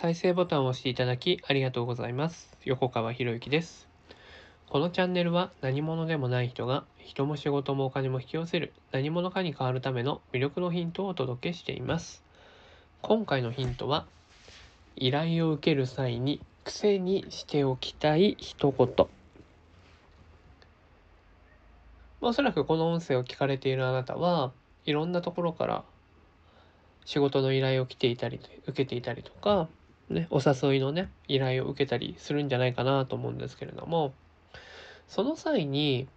再生ボタンを押していただきありがとうございます。横川博之です。このチャンネルは何者でもない人が人も仕事もお金も引き寄せる何者かに変わるための魅力のヒントをお届けしています。今回のヒントは依頼を受ける際に癖にしておきたい一言。おそらくこの音声を聞かれているあなたはいろんなところから仕事の依頼を来ていたり受けていたりとか、ね、お誘いのね依頼を受けたりするんじゃないかなと思うんですけれどもその際に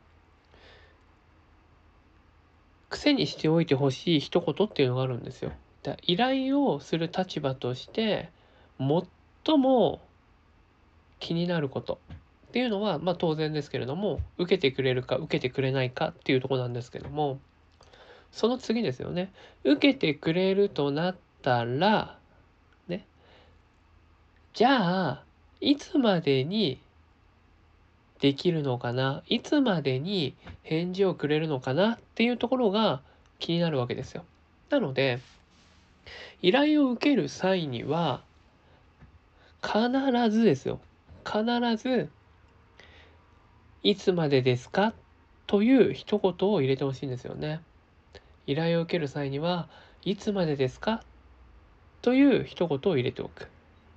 癖にしておいてほしい一言っていうのがあるんですよ。だ依頼をする立場として最も気になることっていうのは、まあ、当然ですけれども受けてくれるか受けてくれないかっていうとこなんですけどもその次ですよね受けてくれるとなったらじゃあいつまでにできるのかな？いつまでに返事をくれるのかな？っていうところが気になるわけですよ。なので依頼を受ける際には必ずですよ必ずいつまでですか？という一言を入れてほしいんですよね。依頼を受ける際にはいつまでですか？という一言を入れておく。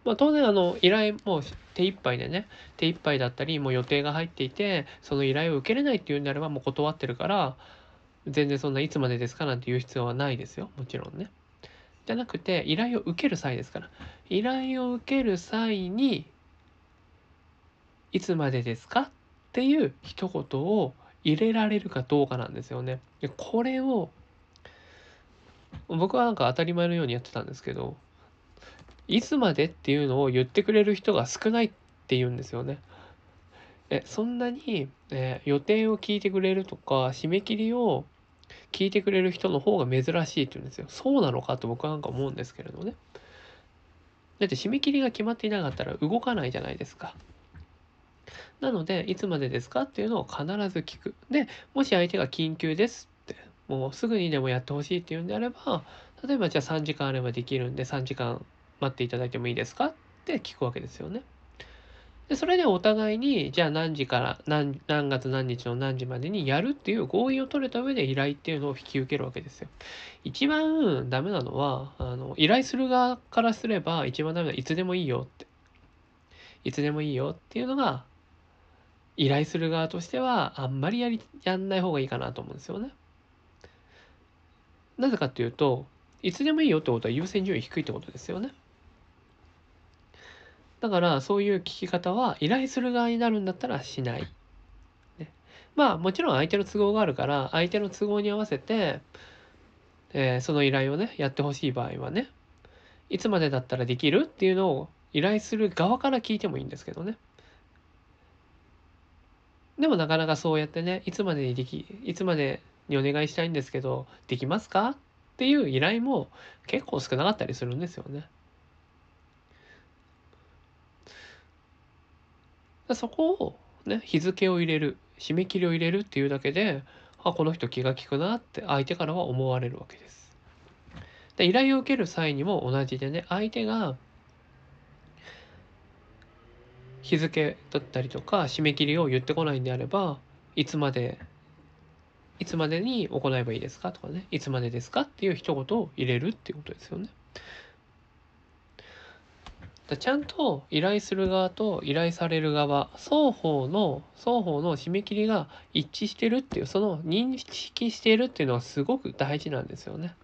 まあ、当然あの依頼もう手一杯でね手一杯だったりもう予定が入っていてその依頼を受けれないっていうんであればもう断ってるから全然そんないつまでですかなんて言う必要はないですよもちろんね。じゃなくて依頼を受ける際ですから依頼を受ける際にいつまでですかっていう一言を入れられるかどうかなんですよね。でこれを僕はなんか当たり前のようにやってたんですけどいつまでっていうのを言ってくれる人が少ないって言うんですよね。えそんなに、えー予定を聞いてくれるとか締め切りを聞いてくれる人の方が珍しいって言うんですよ。そうなのかと僕はなんか思うんですけれどね。だって締め切りが決まっていなかったら動かないじゃないですか。なので、いつまでですかっていうのを必ず聞く。で、もし相手が緊急ですって、もうすぐにでもやってほしいっていうんであれば、例えばじゃあ3時間あればできるんで3時間待っていただいてもいいですか？って聞くわけですよね。で、それでお互いに、じゃあ何時から何何月何日の何時までにやるっていう合意を取れた上で依頼っていうのを引き受けるわけですよ。一番ダメなのは、あの、依頼する側からすれば一番ダメなのはいつでもいいよって。いつでもいいよっていうのが依頼する側としてはあんまりやりやんない方がいいかなと思うんですよね。なぜかっていうといつでもいいよってことは優先順位低いってことですよね。だからそういう聞き方は依頼する側になるんだったらしない。ね、まあもちろん相手の都合があるから相手の都合に合わせて、えーその依頼をねやってほしい場合はねいつまでだったらできるっていうのを依頼する側から聞いてもいいんですけどね。でもなかなかそうやってね、いつまでにでき、いつまでにお願いしたいんですけど、できますか？っていう依頼も結構少なかったりするんですよね。そこをね、日付を入れる、締め切りを入れるっていうだけで、あ、この人気が利くなって相手からは思われるわけです。で依頼を受ける際にも同じでね、相手が日付だったりとか締め切りを言ってこないんであればいつまでいつまでに行えばいいですかとかねいつまでですかっていう一言を入れるっていうことですよね。だちゃんと依頼する側と依頼される側双方の双方の締め切りが一致してるっていうその認識してるっていうのはすごく大事なんですよね。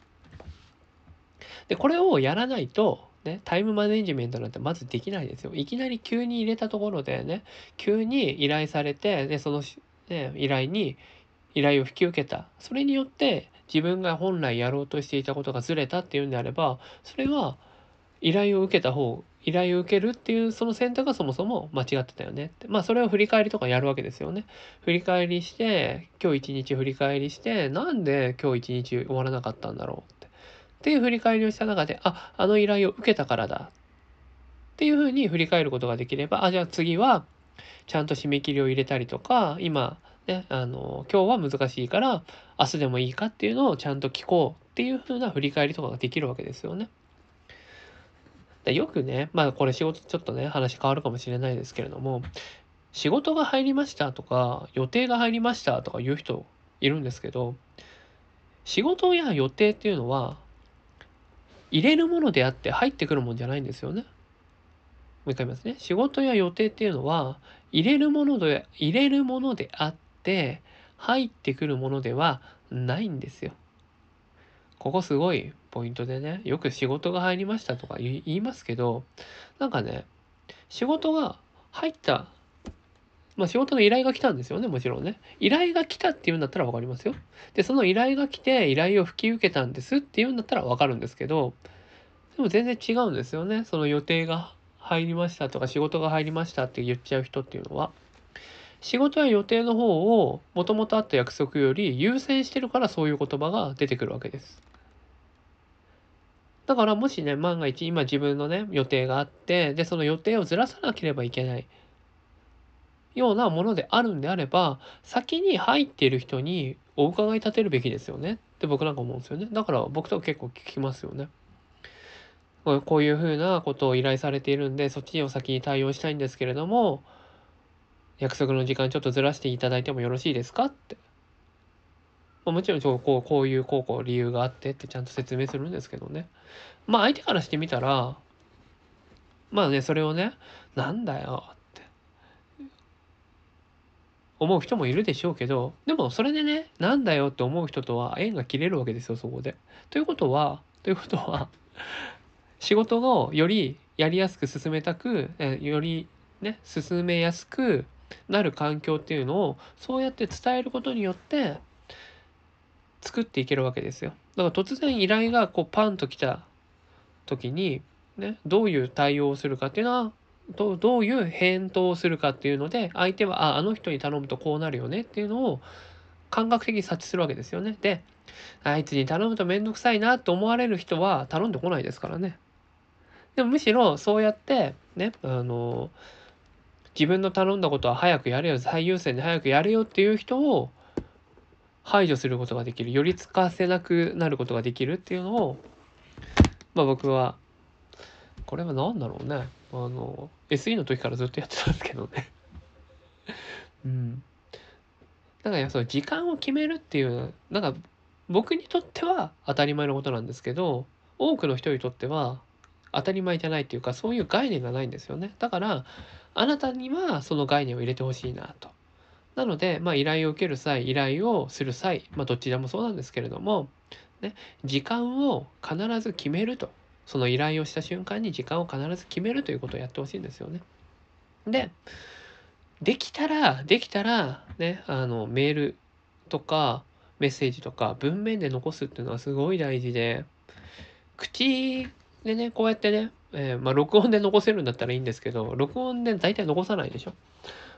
でこれをやらないとね、タイムマネジメントなんてまずできないですよ。いきなり急に入れたところでね、急に依頼されて、で、その、ね、依頼に、依頼を引き受けた。それによって自分が本来やろうとしていたことがずれたっていうんであれば、それは依頼を受けた方、依頼を受けるっていうその選択がそもそも間違ってたよねって。まあそれを振り返りとかやるわけですよね。振り返りして、今日一日振り返りして、なんで今日一日終わらなかったんだろうって。っていう振り返りをした中で、あ、あの依頼を受けたからだ。っていうふうに振り返ることができれば、あ、じゃあ次は、ちゃんと締め切りを入れたりとか、今、ね、あの、今日は難しいから、明日でもいいかっていうのをちゃんと聞こうっていうふうな振り返りとかができるわけですよね。でよくね、まあこれ仕事ちょっとね、話変わるかもしれないですけれども、仕事が入りましたとか、予定が入りましたとか言う人いるんですけど、仕事や予定っていうのは、入れるものであって入ってくるもんじゃないんですよね。もう一回言いますね。仕事や予定っていうのは、入れるもので、入れるものであって、入ってくるものではないんですよ。ここすごいポイントでね、よく仕事が入りましたとか言いますけど、なんかね、仕事が入った、まあ仕事の依頼が来たんですよね、もちろんね。依頼が来たっていうんだったらわかりますよ。で、その依頼が来て依頼を引き受けたんですっていうんだったらわかるんですけど、でも全然違うんですよね。その予定が入りましたとか仕事が入りましたって言っちゃう人っていうのは。仕事や予定の方をもともとあった約束より優先してるからそういう言葉が出てくるわけです。だからもしね、万が一今自分のね、予定があって、で、その予定をずらさなければいけないようなものであるんであれば、先に入っている人にお伺い立てるべきですよねって僕なんか思うんですよね。だから僕とか結構聞きますよね。こういうふうなことを依頼されているんで、そっちを先に対応したいんですけれども、約束の時間ちょっとずらしていただいてもよろしいですかって。まあ、もちろんこうこういうこうこう理由があってってちゃんと説明するんですけどね。まあ相手からしてみたら、まあね、それをね、なんだよって思う人もいるでしょうけど、でもそれでね、なんだよって思う人とは縁が切れるわけですよ、そこで。ということは、ということは、仕事をよりやりやすく進めたく、よりね、進めやすくなる環境っていうのを、そうやって伝えることによって、作っていけるわけですよ。だから突然依頼がこうパンと来た時に、ね、どういう対応をするかっていうのはどどういう返答をするかっていうので相手はああの人に頼むとこうなるよねっていうのを感覚的に察知するわけですよね。であいつに頼むと面倒くさいなと思われる人は頼んでこないですからね。でもむしろそうやってねあの自分の頼んだことは早くやれよ最優先で早くやれよっていう人を排除することができる、寄りつかせなくなることができるっていうのを、まあ僕は、これは何だろうね。あの、SE の時からずっとやってたんですけどねうん。だからその時間を決めるっていう、なんか僕にとっては当たり前のことなんですけど、多くの人にとっては当たり前じゃないっていうか、そういう概念がないんですよね。だから、あなたにはその概念を入れてほしいなと。なので、まあ、依頼を受ける際、依頼をする際、まあ、どちらもそうなんですけれども、ね、時間を必ず決めると。その依頼をした瞬間に時間を必ず決めるということをやってほしいんですよね。で、できたら、できたら、ね、あの、メールとか、メッセージとか、文面で残すっていうのはすごい大事で、口でね、こうやってね、えー、まあ、録音で残せるんだったらいいんですけど、録音で大体残さないでしょ。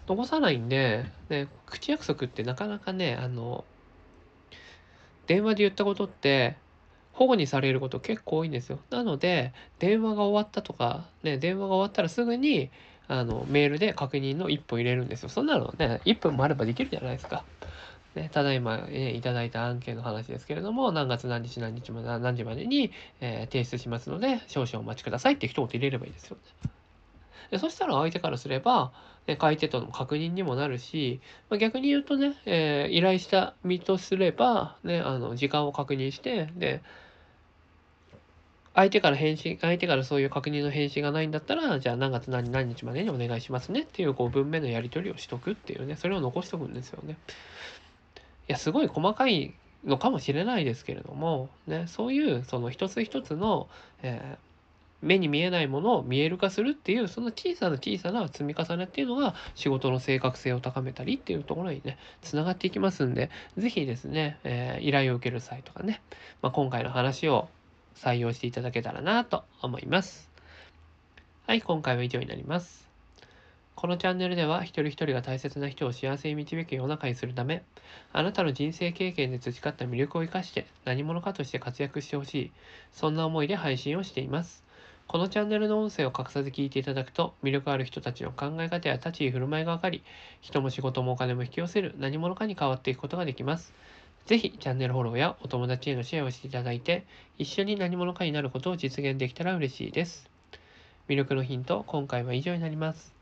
残さないんで、ね、口約束ってなかなかね、あの、電話で言ったことって、保護にされること結構多いんですよ。なので、電話が終わったとか、ね、電話が終わったらすぐに、あの、メールで確認の一歩入れるんですよ。そんなのね、1分もあればできるじゃないですか。ね、ただいま、えいただいた案件の話ですけれども、何月何日何日まで何時までに、えー、提出しますので、少々お待ちくださいって一言入れればいいですよね。でそしたら相手からすれば、ね、買い手との確認にもなるし、まあ、逆に言うとね、えー、依頼した身とすれば、ね、あの時間を確認して、で、相手から返信、相手からそういう確認の返信がないんだったら、じゃあ何月何何日までにお願いしますねっていうこう文面のやり取りをしとくっていうね、それを残しとくんですよね。いや、すごい細かいのかもしれないですけれども、ね、そういうその一つ一つの、えー目に見えないものを見える化するっていうその小さな小さな積み重ねっていうのが仕事の正確性を高めたりっていうところにねつながっていきますんで是非ですね、えー、依頼を受ける際とかね、まあ、今回の話を採用していただけたらなと思います。はい、今回は以上になります。このチャンネルでは一人一人が大切な人を幸せに導く世の中にするため、あなたの人生経験で培った魅力を生かして何者かとして活躍してほしい、そんな思いで配信をしています。このチャンネルの音声を隠さず聞いていただくと、魅力ある人たちの考え方や立ち居振る舞いがわかり、人も仕事もお金も引き寄せる何者かに変わっていくことができます。ぜひチャンネルフォローやお友達へのシェアをしていただいて、一緒に何者かになることを実現できたら嬉しいです。魅力のヒント、今回は以上になります。